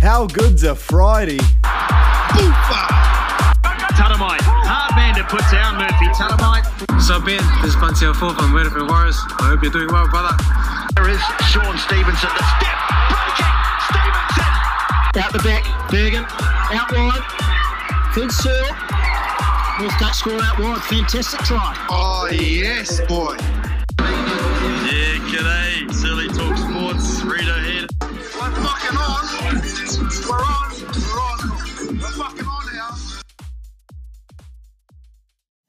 How good's a Friday? Tutamite. Hard man to put down, Murphy. Tutamite. So Ben, this is Pancio Four from Werribee Warriors. I hope you're doing well, brother. There is Sean Stevenson. The step. Breaking. Stevenson. Out the back, Bergen. Out wide. Good serve. North Duck score out wide. Fantastic try. Oh, yes, boy.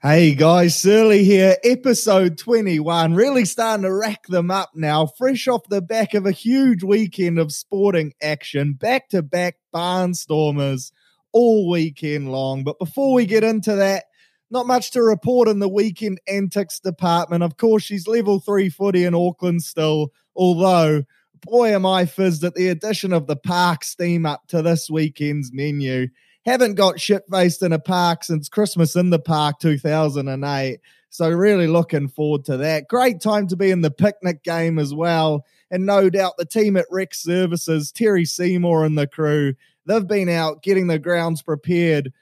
Hey guys, Searle here, episode 21. Really starting to rack them up now, fresh off the back of a huge weekend of sporting action, back to back barnstormers all weekend long. But before we get into that, not much to report in the weekend antics department. Of course, she's level three footy in Auckland still, although boy am I fizzed at the addition of the park steam up to this weekend's menu. Haven't got shit faced in a park since Christmas in the Park 2008. So, really looking forward to that. Great time to be in the picnic game as well. And no doubt the team at Rec Services, Terry Seymour and the crew, they've been out getting the grounds prepared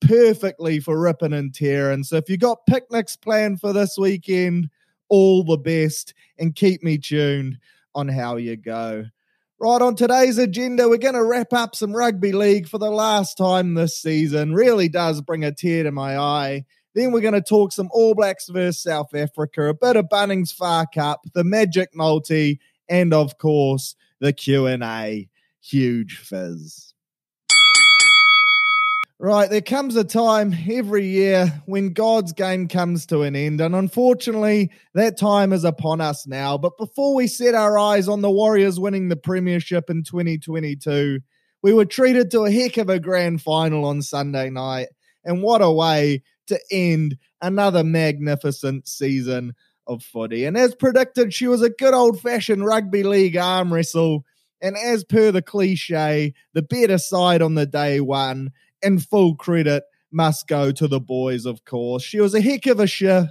perfectly for ripping and tearing. So, if you got picnics planned for this weekend, all the best and keep me tuned on how you go. Right, on today's agenda, we're going to wrap up some rugby league for the last time this season. Really does bring a tear to my eye. Then we're going to talk some All Blacks versus South Africa, a bit of Bunnings Far Cup, the Magic Multi, and of course, the Q&A. Huge fizz. Right, there comes a time every year when God's game comes to an end, and unfortunately, that time is upon us now. But before we set our eyes on the Warriors winning the Premiership in 2022, we were treated to a heck of a grand final on Sunday night, and what a way to end another magnificent season of footy. And as predicted, she was a good old fashioned rugby league arm wrestle. And as per the cliche, the better side on the day won and full credit must go to the boys, of course. She was a heck of a shift.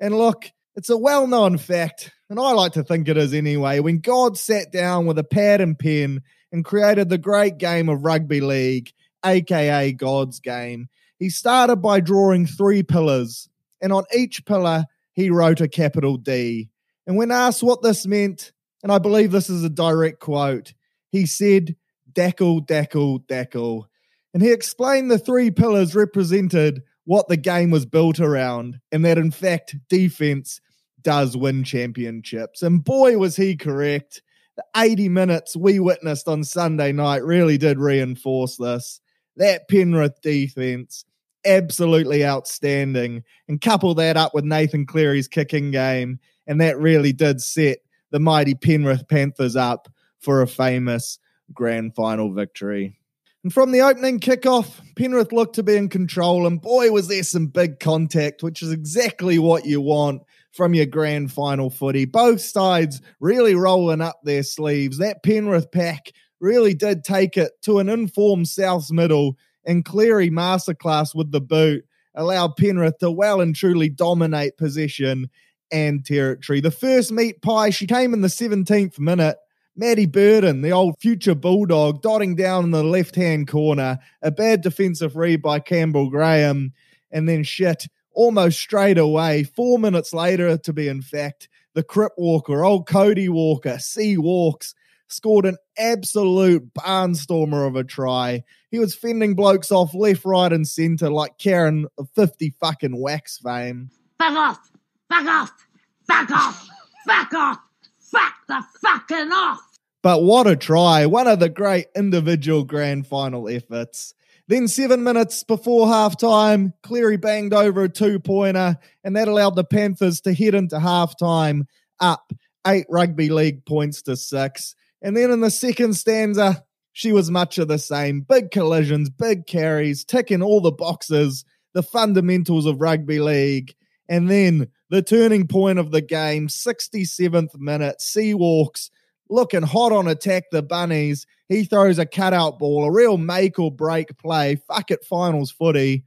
And look, it's a well known fact, and I like to think it is anyway. When God sat down with a pad and pen and created the great game of rugby league, aka God's game, he started by drawing three pillars, and on each pillar, he wrote a capital D. And when asked what this meant, and I believe this is a direct quote, he said, Dackle, dackle, dackle and he explained the three pillars represented what the game was built around, and that in fact, defense does win championships. And boy, was he correct. The 80 minutes we witnessed on Sunday night really did reinforce this. That Penrith defense, absolutely outstanding. And couple that up with Nathan Cleary's kicking game, and that really did set the mighty Penrith Panthers up for a famous grand final victory. And from the opening kickoff, Penrith looked to be in control, and boy, was there some big contact, which is exactly what you want from your grand final footy. Both sides really rolling up their sleeves. That Penrith pack really did take it to an informed South's middle, and Cleary masterclass with the boot allowed Penrith to well and truly dominate possession and territory. The first meat pie, she came in the 17th minute Matty Burton, the old future Bulldog, dotting down in the left hand corner. A bad defensive read by Campbell Graham. And then shit, almost straight away, four minutes later, to be in fact, the Crip Walker, old Cody Walker, C Walks, scored an absolute barnstormer of a try. He was fending blokes off left, right, and centre like Karen of 50 fucking wax fame. Fuck off! Fuck off! Fuck off! Fuck off! Fuck the fucking off! But what a try. One of the great individual grand final efforts. Then, seven minutes before halftime, Cleary banged over a two pointer, and that allowed the Panthers to head into halftime up eight rugby league points to six. And then in the second stanza, she was much of the same. Big collisions, big carries, ticking all the boxes, the fundamentals of rugby league. And then the turning point of the game, 67th minute, C Walks looking hot on attack, the Bunnies. He throws a cutout ball, a real make or break play. Fuck it, finals footy.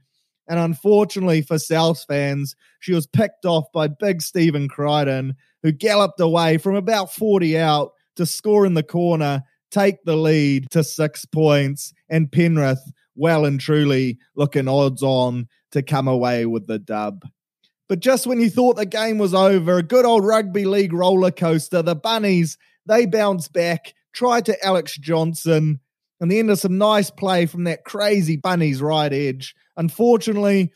And unfortunately for South fans, she was picked off by big Stephen Crichton, who galloped away from about 40 out to score in the corner take the lead to six points, and Penrith well and truly looking odds on to come away with the dub. But just when you thought the game was over, a good old rugby league roller coaster, the Bunnies, they bounce back, try to Alex Johnston, and the end of some nice play from that crazy Bunnies right edge. Unfortunately,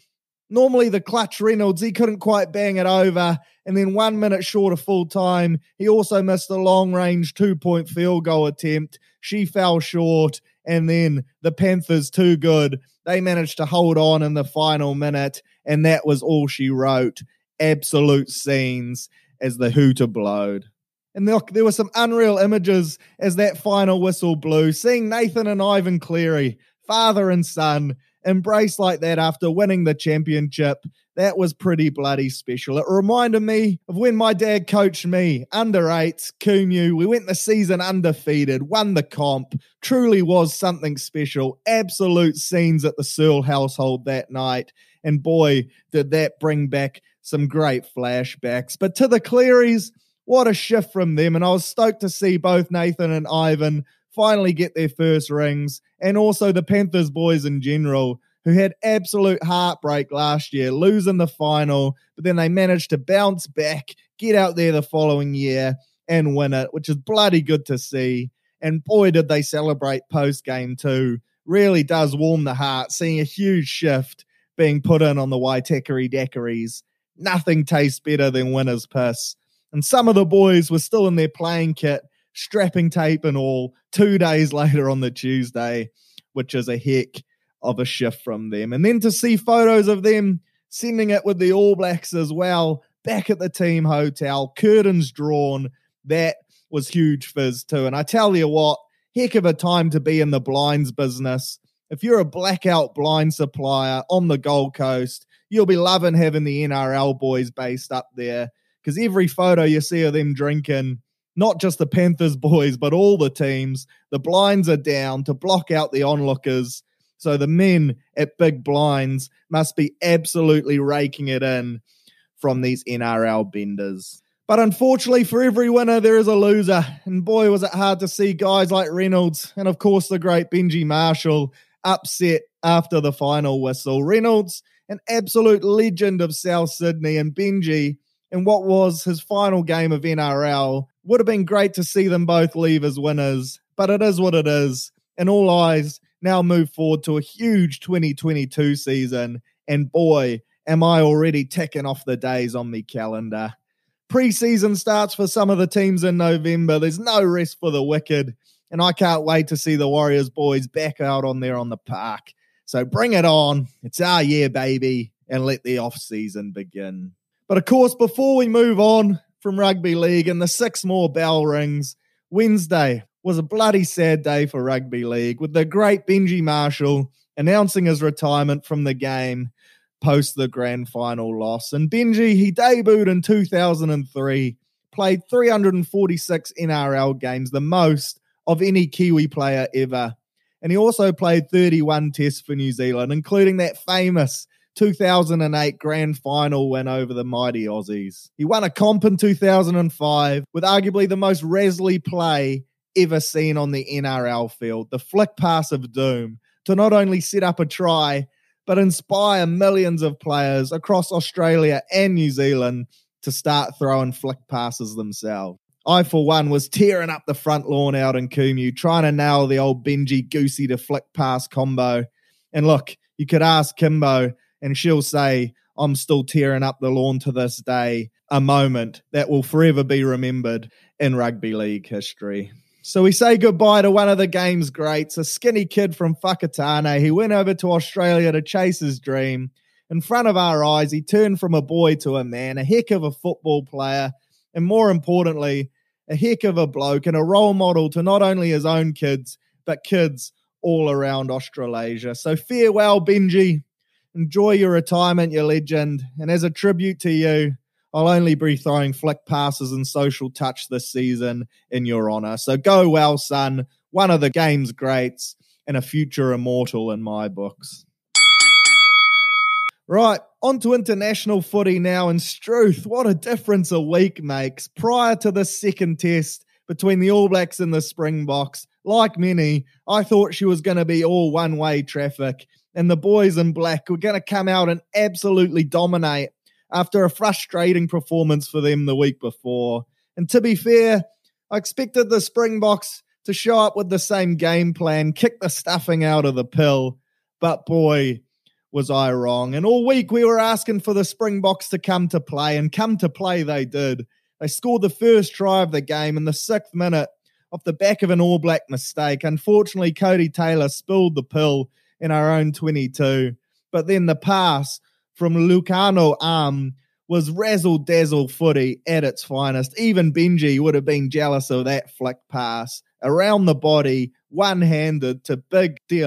normally the clutch Reynolds, he couldn't quite bang it over. And then one minute short of full time, he also missed a long range two point field goal attempt. She fell short. And then the Panthers, too good. They managed to hold on in the final minute. And that was all she wrote. Absolute scenes as the hooter blowed. And look, there were some unreal images as that final whistle blew. Seeing Nathan and Ivan Cleary, father and son, embrace like that after winning the championship, that was pretty bloody special. It reminded me of when my dad coached me under eights, Kumeu. We went the season undefeated, won the comp. Truly was something special. Absolute scenes at the Searle household that night. And boy, did that bring back some great flashbacks. But to the Clearys, what a shift from them. And I was stoked to see both Nathan and Ivan finally get their first rings, and also the Panthers boys in general, who had absolute heartbreak last year, losing the final, but then they managed to bounce back, get out there the following year, and win it, which is bloody good to see. And boy, did they celebrate post game too. Really does warm the heart seeing a huge shift being put in on the Waitakere Daiquiris. Nothing tastes better than winner's piss. And some of the boys were still in their playing kit, strapping tape and all, two days later on the Tuesday, which is a heck of a shift from them. And then to see photos of them sending it with the All Blacks as well, back at the team hotel, curtains drawn, that was huge fizz too. And I tell you what, heck of a time to be in the blinds business. If you're a blackout blind supplier on the Gold Coast, you'll be loving having the NRL boys based up there because every photo you see of them drinking, not just the Panthers boys, but all the teams, the blinds are down to block out the onlookers. So the men at big blinds must be absolutely raking it in from these NRL benders. But unfortunately, for every winner, there is a loser. And boy, was it hard to see guys like Reynolds and, of course, the great Benji Marshall upset after the final whistle. Reynolds, an absolute legend of South Sydney, and Benji, in what was his final game of NRL. Would have been great to see them both leave as winners, but it is what it is. And all eyes now move forward to a huge 2022 season. And boy, am I already ticking off the days on the calendar. Preseason starts for some of the teams in November. There's no rest for the wicked. And I can't wait to see the Warriors boys back out on there on the park. So bring it on. It's our year, baby. And let the off season begin. But of course, before we move on from rugby league and the six more bell rings, Wednesday was a bloody sad day for rugby league with the great Benji Marshall announcing his retirement from the game post the grand final loss. And Benji, he debuted in 2003, played 346 NRL games, the most of any Kiwi player ever. And he also played 31 tests for New Zealand, including that famous 2008 grand final win over the mighty Aussies. He won a comp in 2005 with arguably the most Rasley play ever seen on the NRL field, the flick pass of doom, to not only set up a try, but inspire millions of players across Australia and New Zealand to start throwing flick passes themselves. I, for one, was tearing up the front lawn out in Kumeu, trying to nail the old Benji Goosey to flick pass combo. And look, you could ask Kimbo, and she'll say, I'm still tearing up the lawn to this day, a moment that will forever be remembered in rugby league history. So we say goodbye to one of the game's greats, a skinny kid from Whakatane. He went over to Australia to chase his dream. In front of our eyes, he turned from a boy to a man, a heck of a football player, and more importantly, a heck of a bloke and a role model to not only his own kids, but kids all around Australasia. So farewell, Benji. Enjoy your retirement, you legend. And as a tribute to you, I'll only be throwing flick passes and social touch this season in your honor. So go well, son. One of the game's greats and a future immortal in my books. Right, on to international footy now. And Struth, what a difference a week makes. Prior to the second test between the All Blacks and the Springboks, like many, I thought she was going to be all one way traffic, and the boys in black were going to come out and absolutely dominate after a frustrating performance for them the week before. And to be fair, I expected the Springboks to show up with the same game plan, kick the stuffing out of the pill. But boy, was I wrong. And all week we were asking for the Springboks to come to play, and come to play they did. They scored the first try of the game in the sixth minute off the back of an All Black mistake. Unfortunately, Codie Taylor spilled the pill in our own 22. But then the pass from Lukhanyo Am was razzle dazzle footy at its finest. Even Benji would have been jealous of that flick pass around the body, one handed to Big de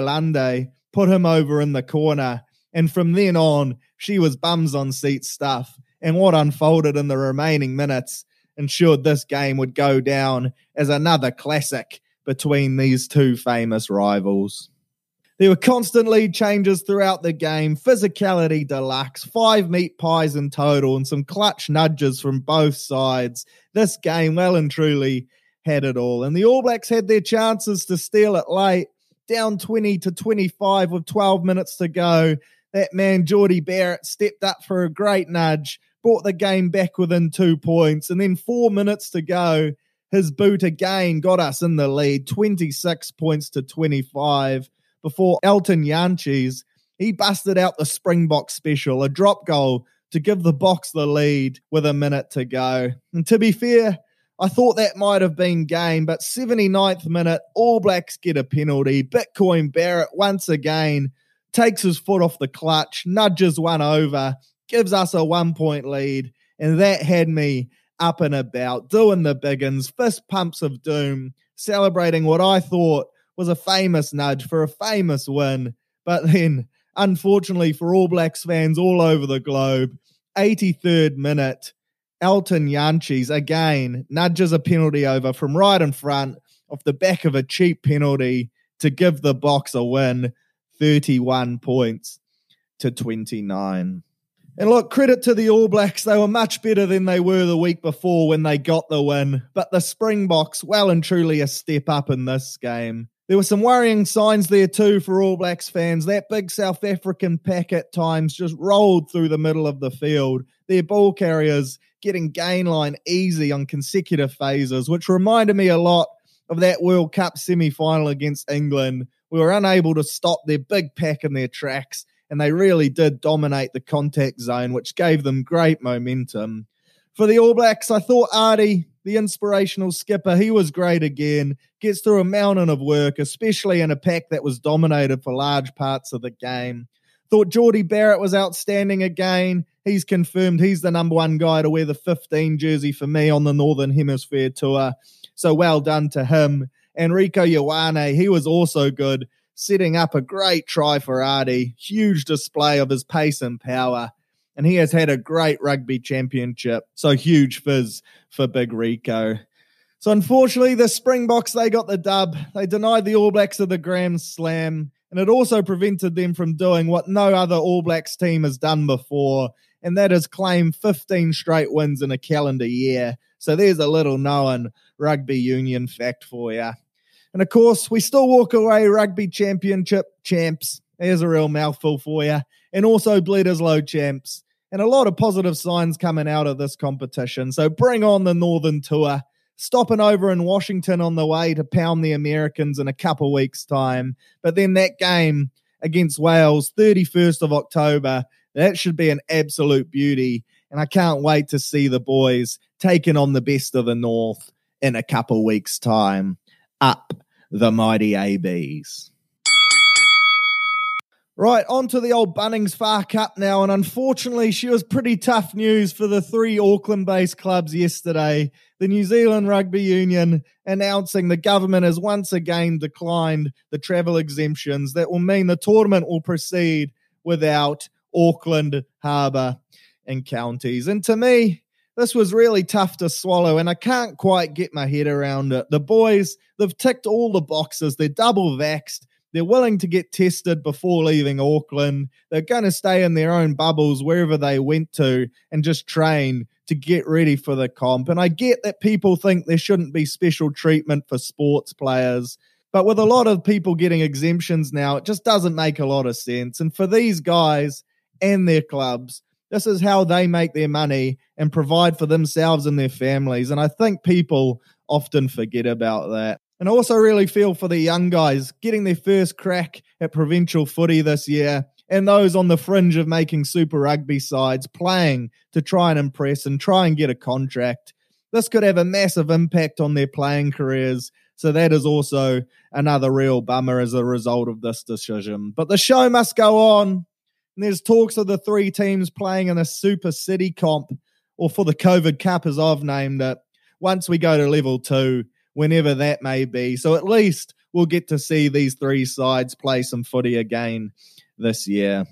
put him over in the corner. And from then on, she was bums on seat stuff. And what unfolded in the remaining minutes ensured this game would go down as another classic between these two famous rivals. There were constant lead changes throughout the game, physicality deluxe, five meat pies in total, and some clutch nudges from both sides. This game, well and truly, had it all. And the All Blacks had their chances to steal it late, down 20 to 25 with 12 minutes to go. That man, Jordie Barrett, stepped up for a great nudge, brought the game back within two points. And then four minutes to go, his boot again got us in the lead, 26 points to 25 before Elton Jantjies, he busted out the Springbok special, a drop goal to give the Boks the lead with a minute to go. And to be fair, I thought that might have been game, but 79th minute, All Blacks get a penalty. Bitcoin Barrett once again takes his foot off the clutch, nudges one over, gives us a one point lead, and that had me up and about, doing the biggins, fist pumps of doom, celebrating what I thought was a famous nudge for a famous win. But then, unfortunately for All Blacks fans all over the globe, 83rd minute, Elton Jantjies again nudges a penalty over from right in front off the back of a cheap penalty to give the Boks a win, 31 points to 29. And look, credit to the All Blacks. They were much better than they were the week before when they got the win. But the Springboks, well and truly a step up in this game. There were some worrying signs there too for All Blacks fans. That big South African pack at times just rolled through the middle of the field. Their ball carriers getting gain line easy on consecutive phases, which reminded me a lot of that World Cup semi final against England. We were unable to stop their big pack in their tracks, and they really did dominate the contact zone, which gave them great momentum. For the All Blacks, I thought Ardie, the inspirational skipper. He was great again. Gets through a mountain of work, especially in a pack that was dominated for large parts of the game. Thought Jordie Barrett was outstanding again. He's confirmed he's the number one guy to wear the 15 jersey for me on the Northern Hemisphere tour. So well done to him. And Rieko Ioane, he was also good, setting up a great try for Ardie. Huge display of his pace and power and he has had a great rugby championship. So huge fizz for Big Rieko. So unfortunately, the Springboks they got the dub. They denied the All Blacks of the Grand Slam, and it also prevented them from doing what no other All Blacks team has done before, and that is claim 15 straight wins in a calendar year. So there's a little known rugby union fact for you. And of course, we still walk away rugby championship champs. There's a real mouthful for you. And also Bledisloe champs and a lot of positive signs coming out of this competition. So bring on the Northern Tour. Stopping over in Washington on the way to pound the Americans in a couple weeks' time. But then that game against Wales, 31st of October, that should be an absolute beauty. And I can't wait to see the boys taking on the best of the North in a couple weeks' time. Up the mighty ABs. Right, on to the old Bunnings Far Cup now. And unfortunately, she was pretty tough news for the three Auckland based clubs yesterday. The New Zealand Rugby Union announcing the government has once again declined the travel exemptions. That will mean the tournament will proceed without Auckland Harbour and counties. And to me, this was really tough to swallow, and I can't quite get my head around it. The boys, they've ticked all the boxes, they're double vaxxed they're willing to get tested before leaving Auckland. They're going to stay in their own bubbles wherever they went to and just train to get ready for the comp. And I get that people think there shouldn't be special treatment for sports players. But with a lot of people getting exemptions now, it just doesn't make a lot of sense. And for these guys and their clubs, this is how they make their money and provide for themselves and their families. And I think people often forget about that. And I also really feel for the young guys getting their first crack at provincial footy this year and those on the fringe of making Super Rugby sides playing to try and impress and try and get a contract. This could have a massive impact on their playing careers. So that is also another real bummer as a result of this decision. But the show must go on. And there's talks of the three teams playing in a Super City comp, or for the COVID Cup, as I've named it, once we go to level two, whenever that may be. So at least we'll get to see these three sides play some footy again this year.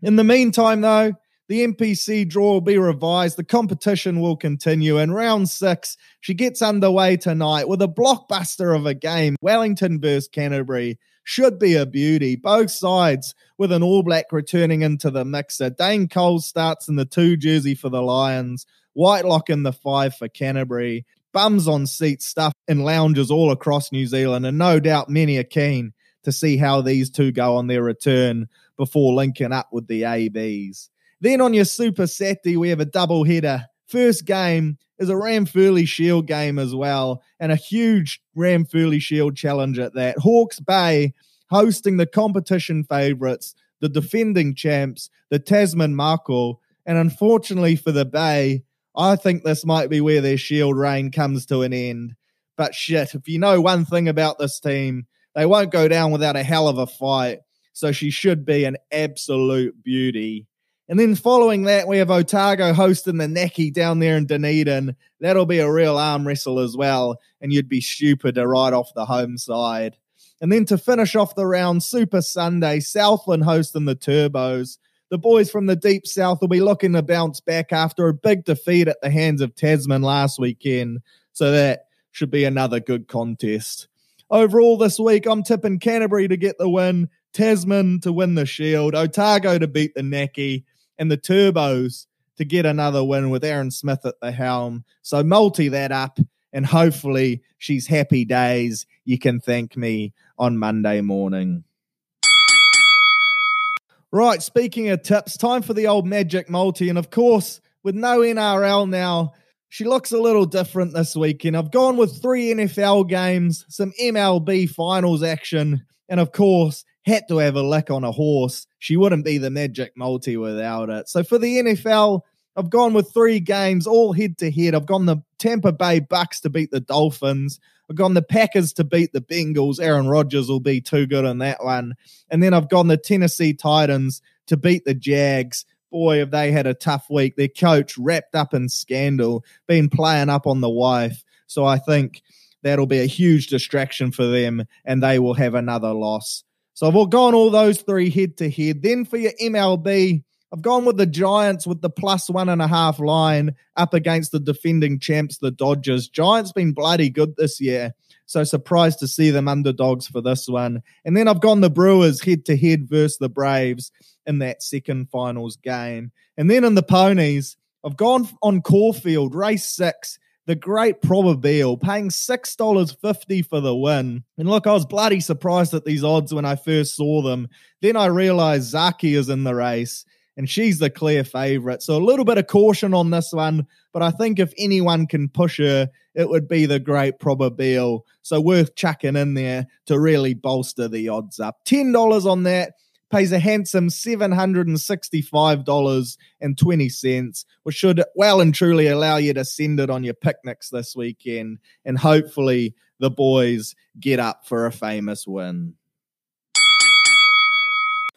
In the meantime, though, the NPC draw will be revised. The competition will continue. And round six, she gets underway tonight with a blockbuster of a game. Wellington versus Canterbury should be a beauty. Both sides with an All Black returning into the mixer. Dane Cole starts in the two jersey for the Lions. Whitelock in the five for Canterbury. Bums on seat stuff in lounges all across New Zealand, and no doubt many are keen to see how these two go on their return before linking up with the ABs. Then on your Super Saturday, we have a double header. First game is a Ranfurly Shield game as well, and a huge Ranfurly Shield challenge at that. Hawke's Bay hosting the competition favourites, the defending champs, the Tasman Mako. And unfortunately for the Bay, I think this might be where their shield reign comes to an end. But shit, if you know one thing about this team, they won't go down without a hell of a fight. So she should be an absolute beauty. And then following that, we have Otago hosting the Naki down there in Dunedin. That'll be a real arm wrestle as well. And you'd be stupid to ride off the home side. And then to finish off the round, Super Sunday, Southland hosting the Turbos. The boys from the deep south will be looking to bounce back after a big defeat at the hands of Tasman last weekend. So that should be another good contest. Overall, this week, I'm tipping Canterbury to get the win, Tasman to win the Shield, Otago to beat the Naki, and the Turbos to get another win with Aaron Smith at the helm. So multi that up, and hopefully she's happy days. You can thank me on Monday morning. Right, speaking of tips, time for the old magic multi. And of course, with no NRL now, she looks a little different this weekend. I've gone with three NFL games, some MLB finals action, and of course, had to have a lick on a horse. She wouldn't be the magic multi without it. So for the NFL, I've gone with three games, all head to head. I've gone the Tampa Bay Bucks to beat the Dolphins. I've gone the Packers to beat the Bengals. Aaron Rodgers will be too good on that one. And then I've gone the Tennessee Titans to beat the Jags boy, have they had a tough week. Their coach wrapped up in scandal, been playing up on the wife. So I think that'll be a huge distraction for them and they will have another loss. So I've all gone all those three head to head. Then for your MLB, I've gone with the Giants with the plus one and a half line up against the defending champs, the Dodgers. Giants been bloody good this year. So surprised to see them underdogs for this one. And then I've gone the Brewers head to head versus the Braves in that second finals game. And then in the ponies, I've gone on Caulfield, race six, the great Probabeel, paying $6.50 for the win. And look, I was bloody surprised at these odds when I first saw them. Then I realized Zaaki is in the race and she's the clear favorite. So a little bit of caution on this one, but I think if anyone can push her, it would be the great Probabeel. So worth chucking in there to really bolster the odds up. $10 on that pays a handsome $765.20, which should well and truly allow you to send it on your picnics this weekend. And hopefully the boys get up for a famous win.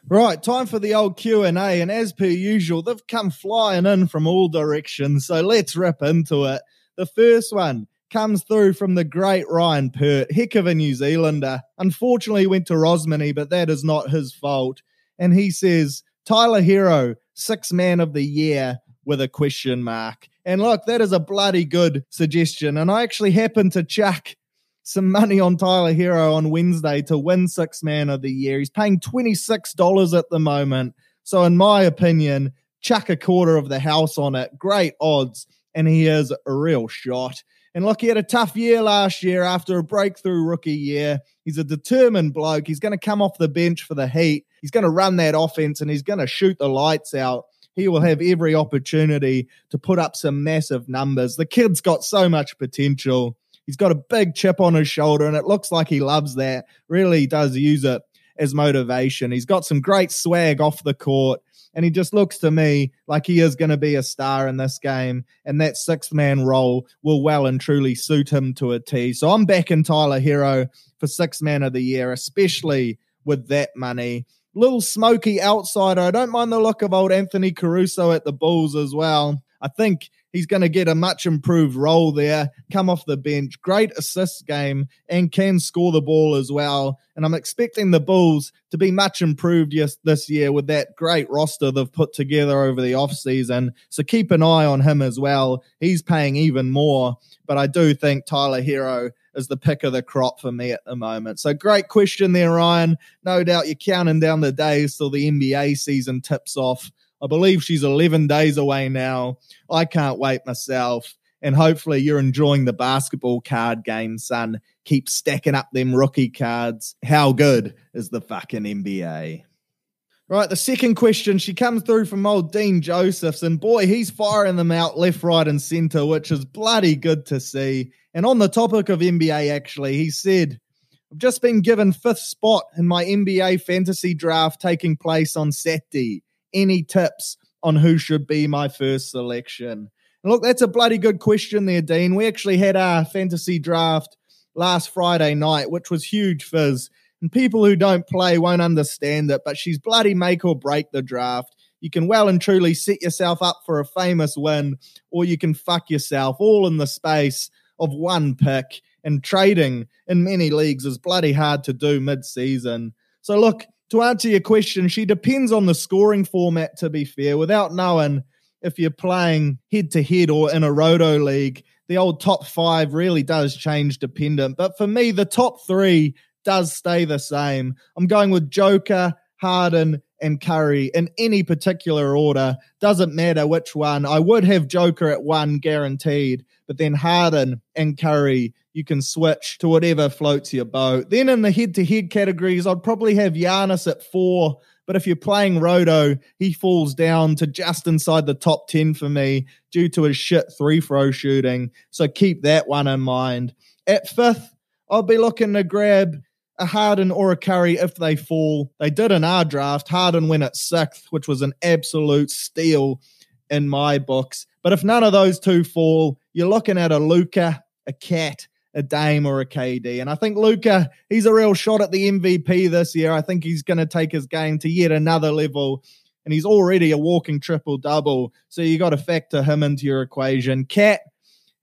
Right, time for the old Q&A and as per usual, they've come flying in from all directions, so let's rip into it. The first one comes through from the great Ryan Pert, heck of a New Zealander. Unfortunately, he went to Rosmini, but that is not his fault. And he says, Tyler Herro, six man of the year with a question mark. And look, that is a bloody good suggestion. And I actually happened to chuck some money on Tyler Herro on Wednesday to win six man of the year. He's paying $26 at the moment. So, in my opinion, chuck a quarter of the house on it. Great odds. And he is a real shot. And look, he had a tough year last year after a breakthrough rookie year. He's a determined bloke. He's going to come off the bench for the Heat. He's going to run that offense and he's going to shoot the lights out. He will have every opportunity to put up some massive numbers. The kid's got so much potential. He's got a big chip on his shoulder, and it looks like he loves that. Really does use it as motivation. He's got some great swag off the court, and he just looks to me like he is going to be a star in this game. And that sixth man role will well and truly suit him to a T. So I'm backing Tyler Herro for sixth man of the year, especially with that money. Little smoky outsider. I don't mind the look of old Anthony Caruso at the Bulls as well. I think he's going to get a much improved role there, come off the bench, great assist game, and can score the ball as well. And I'm expecting the Bulls to be much improved this year with that great roster they've put together over the offseason. So keep an eye on him as well. He's paying even more, but I do think Tyler Herro is the pick of the crop for me at the moment. So great question there, Ryan. No doubt you're counting down the days till the NBA season tips off. I believe she's 11 days away now. I can't wait myself. And hopefully you're enjoying the basketball card game, son. Keep stacking up them rookie cards. How good is the fucking NBA? Right, the second question, she comes through from old Dean Josephs, and boy, he's firing them out left, right, and center, which is bloody good to see. And on the topic of NBA, actually, he said, I've just been given fifth spot in my NBA fantasy draft taking place on Saturday. Any tips on who should be my first selection? And look, that's a bloody good question there, Dean. We actually had our fantasy draft last Friday night, which was huge fizz. And people who don't play won't understand it, but she's bloody make or break the draft. You can well and truly set yourself up for a famous win, or you can fuck yourself all in the space of one pick. And trading in many leagues is bloody hard to do mid season. So, look, to answer your question, she depends on the scoring format, to be fair, without knowing if you're playing head to head or in a roto league. The old top five really does change dependent. But for me, the top three does stay the same. I'm going with Joker, Harden, and Curry in any particular order. Doesn't matter which one. I would have Joker at one guaranteed, but then Harden and Curry, you can switch to whatever floats your boat. Then in the head to head categories, I'd probably have Giannis at four. But if you're playing Roto, he falls down to just inside the top 10 for me due to his shit three throw shooting. So keep that one in mind. At fifth, I'll be looking to grab a Harden or a Curry if they fall. They did in our draft. Harden went at sixth, which was an absolute steal in my books. But if none of those two fall, you're looking at a Luka, a KAT, a Dame, or a KD. And I think Luka, he's a real shot at the MVP this year. I think he's going to take his game to yet another level. And he's already a walking triple double. So you got to factor him into your equation. KAT,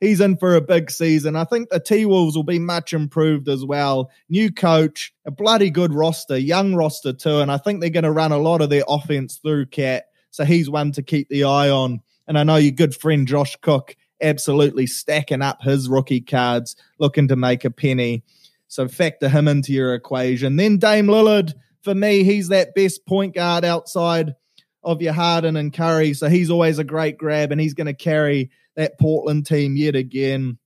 he's in for a big season. I think the T Wolves will be much improved as well. New coach, a bloody good roster, young roster too. And I think they're going to run a lot of their offense through KAT. So he's one to keep the eye on. And I know your good friend Josh Cook absolutely stacking up his rookie cards, looking to make a penny. So factor him into your equation. Then Dame Lillard, for me, he's that best point guard outside of your Harden and Curry. So he's always a great grab and he's going to carry that Portland team yet again.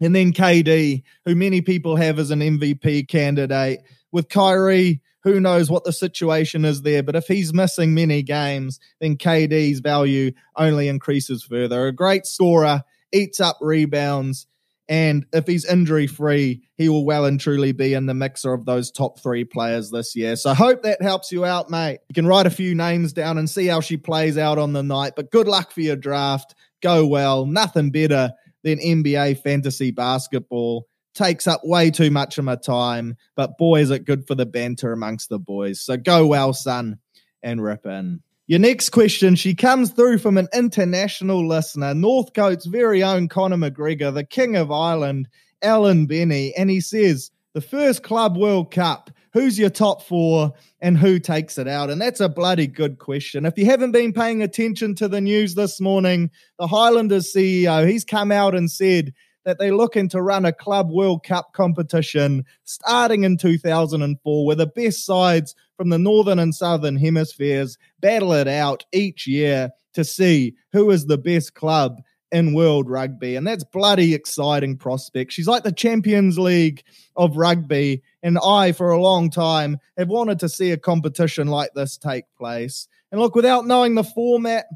And then KD, who many people have as an MVP candidate. With Kyrie, who knows what the situation is there. But if he's missing many games, then KD's value only increases further. A great scorer, eats up rebounds. And if he's injury free, he will well and truly be in the mixer of those top three players this year. So I hope that helps you out, mate. You can write a few names down and see how she plays out on the night. But good luck for your draft go well. Nothing better than NBA fantasy basketball. Takes up way too much of my time, but boy, is it good for the banter amongst the boys. So go well, son, and rip in. Your next question, she comes through from an international listener, Northcote's very own Conor McGregor, the King of Ireland, Alan Benny, and he says, the first Club World Cup who's your top four and who takes it out? And that's a bloody good question. If you haven't been paying attention to the news this morning, the Highlanders CEO, he's come out and said that they're looking to run a Club World Cup competition starting in 2004 where the best sides from the northern and southern hemispheres battle it out each year to see who is the best club in world rugby. And that's bloody exciting prospect. She's like the Champions League of rugby. And I, for a long time, have wanted to see a competition like this take place. And look, without knowing the format,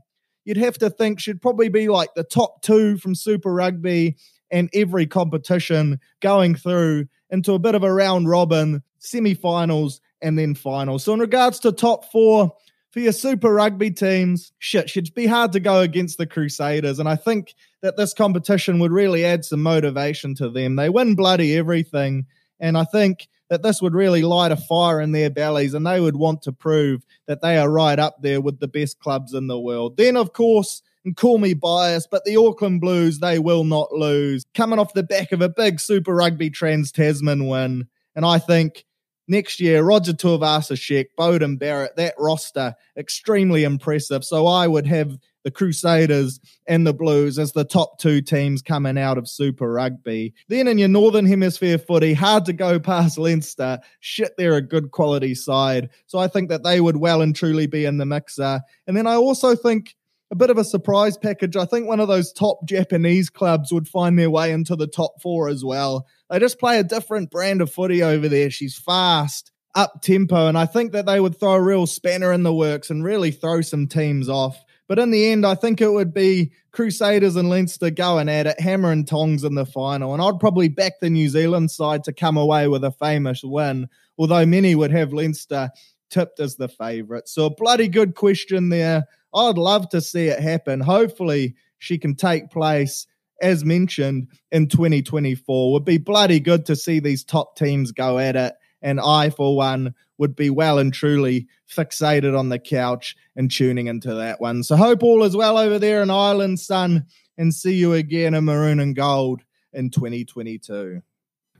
you'd have to think she'd probably be like the top two from Super Rugby and every competition going through into a bit of a round robin, semi finals, and then finals. So, in regards to top four, for your Super Rugby teams, shit, should be hard to go against the Crusaders. And I think that this competition would really add some motivation to them. They win bloody everything. And I think that this would really light a fire in their bellies and they would want to prove that they are right up there with the best clubs in the world. Then, of course, and call me biased, but the Auckland Blues, they will not lose. Coming off the back of a big Super Rugby Trans Tasman win. And I think next year, Roger Tuivasa-Sheck, Beauden Barrett, that roster, extremely impressive. So I would have the Crusaders and the Blues as the top two teams coming out of Super Rugby. Then in your Northern Hemisphere footy, hard to go past Leinster. Shit, they're a good quality side. So I think that they would well and truly be in the mixer. And then I also think a bit of a surprise package. I think one of those top Japanese clubs would find their way into the top four as well. They just play a different brand of footy over there. She's fast, up tempo, and I think that they would throw a real spanner in the works and really throw some teams off. But in the end, I think it would be Crusaders and Leinster going at it, hammer and tongs in the final. And I'd probably back the New Zealand side to come away with a famous win, although many would have Leinster tipped as the favourite. So a bloody good question there. I'd love to see it happen. Hopefully, she can take place, as mentioned, in 2024. Would be bloody good to see these top teams go at it. And I, for one, would be well and truly fixated on the couch and tuning into that one. So, hope all is well over there in Ireland, son, and see you again in maroon and gold in 2022.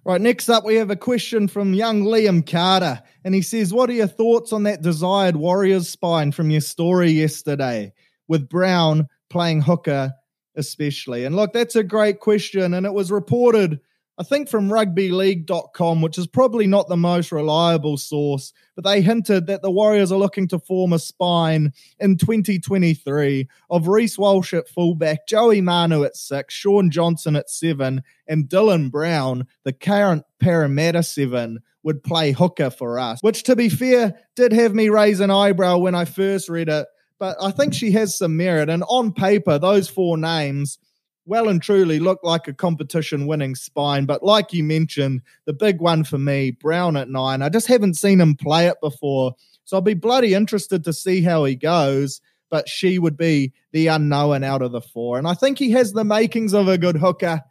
Right, next up, we have a question from young Liam Carter. And he says, What are your thoughts on that desired Warriors spine from your story yesterday with Brown playing hooker, especially? And look, that's a great question. And it was reported I think from rugbyleague.com, which is probably not the most reliable source, but they hinted that the Warriors are looking to form a spine in 2023 of Reece Walsh at fullback, Joey Manu at six, Shaun Johnson at seven, and Dylan Brown, the current Parramatta seven, would play hooker for us, which to be fair did have me raise an eyebrow when I first read it. But I think she has some merit. And on paper, those four names well and truly look like a competition winning spine. But like you mentioned, the big one for me, Brown at nine, I just haven't seen him play it before. So I'll be bloody interested to see how he goes. But she would be the unknown out of the four. And I think he has the makings of a good hooker.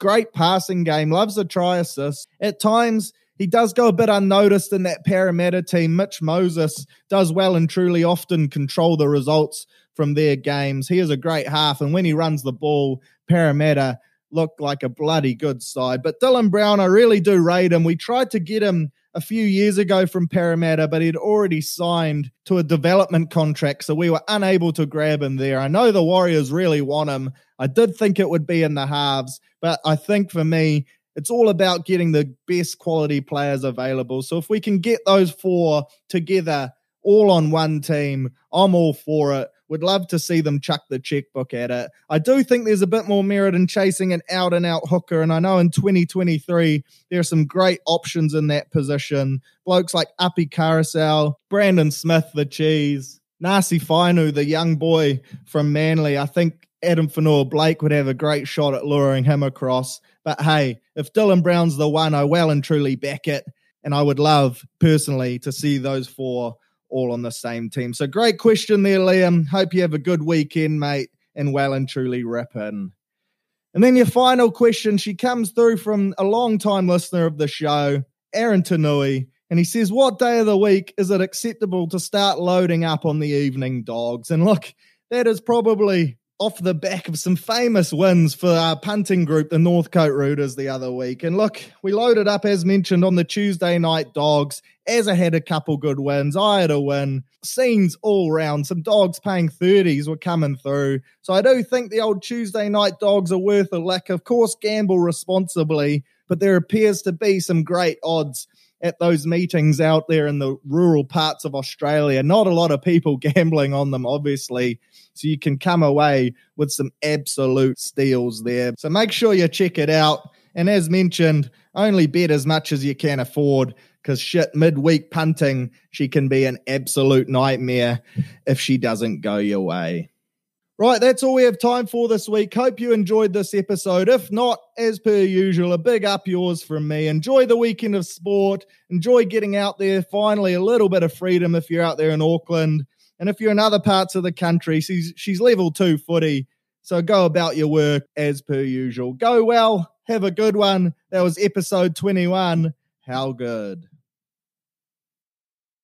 Great passing game, loves a try assist. At times, he does go a bit unnoticed in that Parramatta team. Mitch Moses does well and truly often control the results from their games. He is a great half, and when he runs the ball, Parramatta look like a bloody good side. But Dylan Brown, I really do rate him. We tried to get him a few years ago from Parramatta, but he'd already signed to a development contract, so we were unable to grab him there. I know the Warriors really want him. I did think it would be in the halves, but I think for me, it's all about getting the best quality players available. So if we can get those four together all on one team, I'm all for it. Would love to see them chuck the checkbook at it. I do think there's a bit more merit in chasing an out and out hooker. And I know in 2023, there are some great options in that position. Blokes like Api Koroisau, Brandon Smith, the cheese, Nasi Fainu, the young boy from Manly. I think Addin Fonua-Blake would have a great shot at luring him across. But hey, if Dylan Brown's the one, I well and truly back it. And I would love personally to see those four all on the same team. So great question there, Liam. Hope you have a good weekend, mate, and well and truly rip in. And then your final question, she comes through from a long time listener of the show, Aaron Tanui, and he says, What day of the week is it acceptable to start loading up on the evening dogs? And look, that is probably off the back of some famous wins for our punting group, the Northcote Rooters, the other week. And look, we loaded up, as mentioned, on the Tuesday night dogs. As I had a couple good wins, I had a win. Scenes all round. Some dogs paying 30s were coming through. So I do think the old Tuesday night dogs are worth a lick. Of course, gamble responsibly, but there appears to be some great odds at those meetings out there in the rural parts of Australia. Not a lot of people gambling on them, obviously. So you can come away with some absolute steals there. So make sure you check it out. And as mentioned, only bet as much as you can afford because shit, midweek punting, she can be an absolute nightmare if she doesn't go your way. Right, that's all we have time for this week. Hope you enjoyed this episode. If not, as per usual, a big up yours from me. Enjoy the weekend of sport. Enjoy getting out there. Finally, a little bit of freedom if you're out there in Auckland. And if you're in other parts of the country, she's, she's level two footy. So go about your work as per usual. Go well. Have a good one. That was episode 21. How good.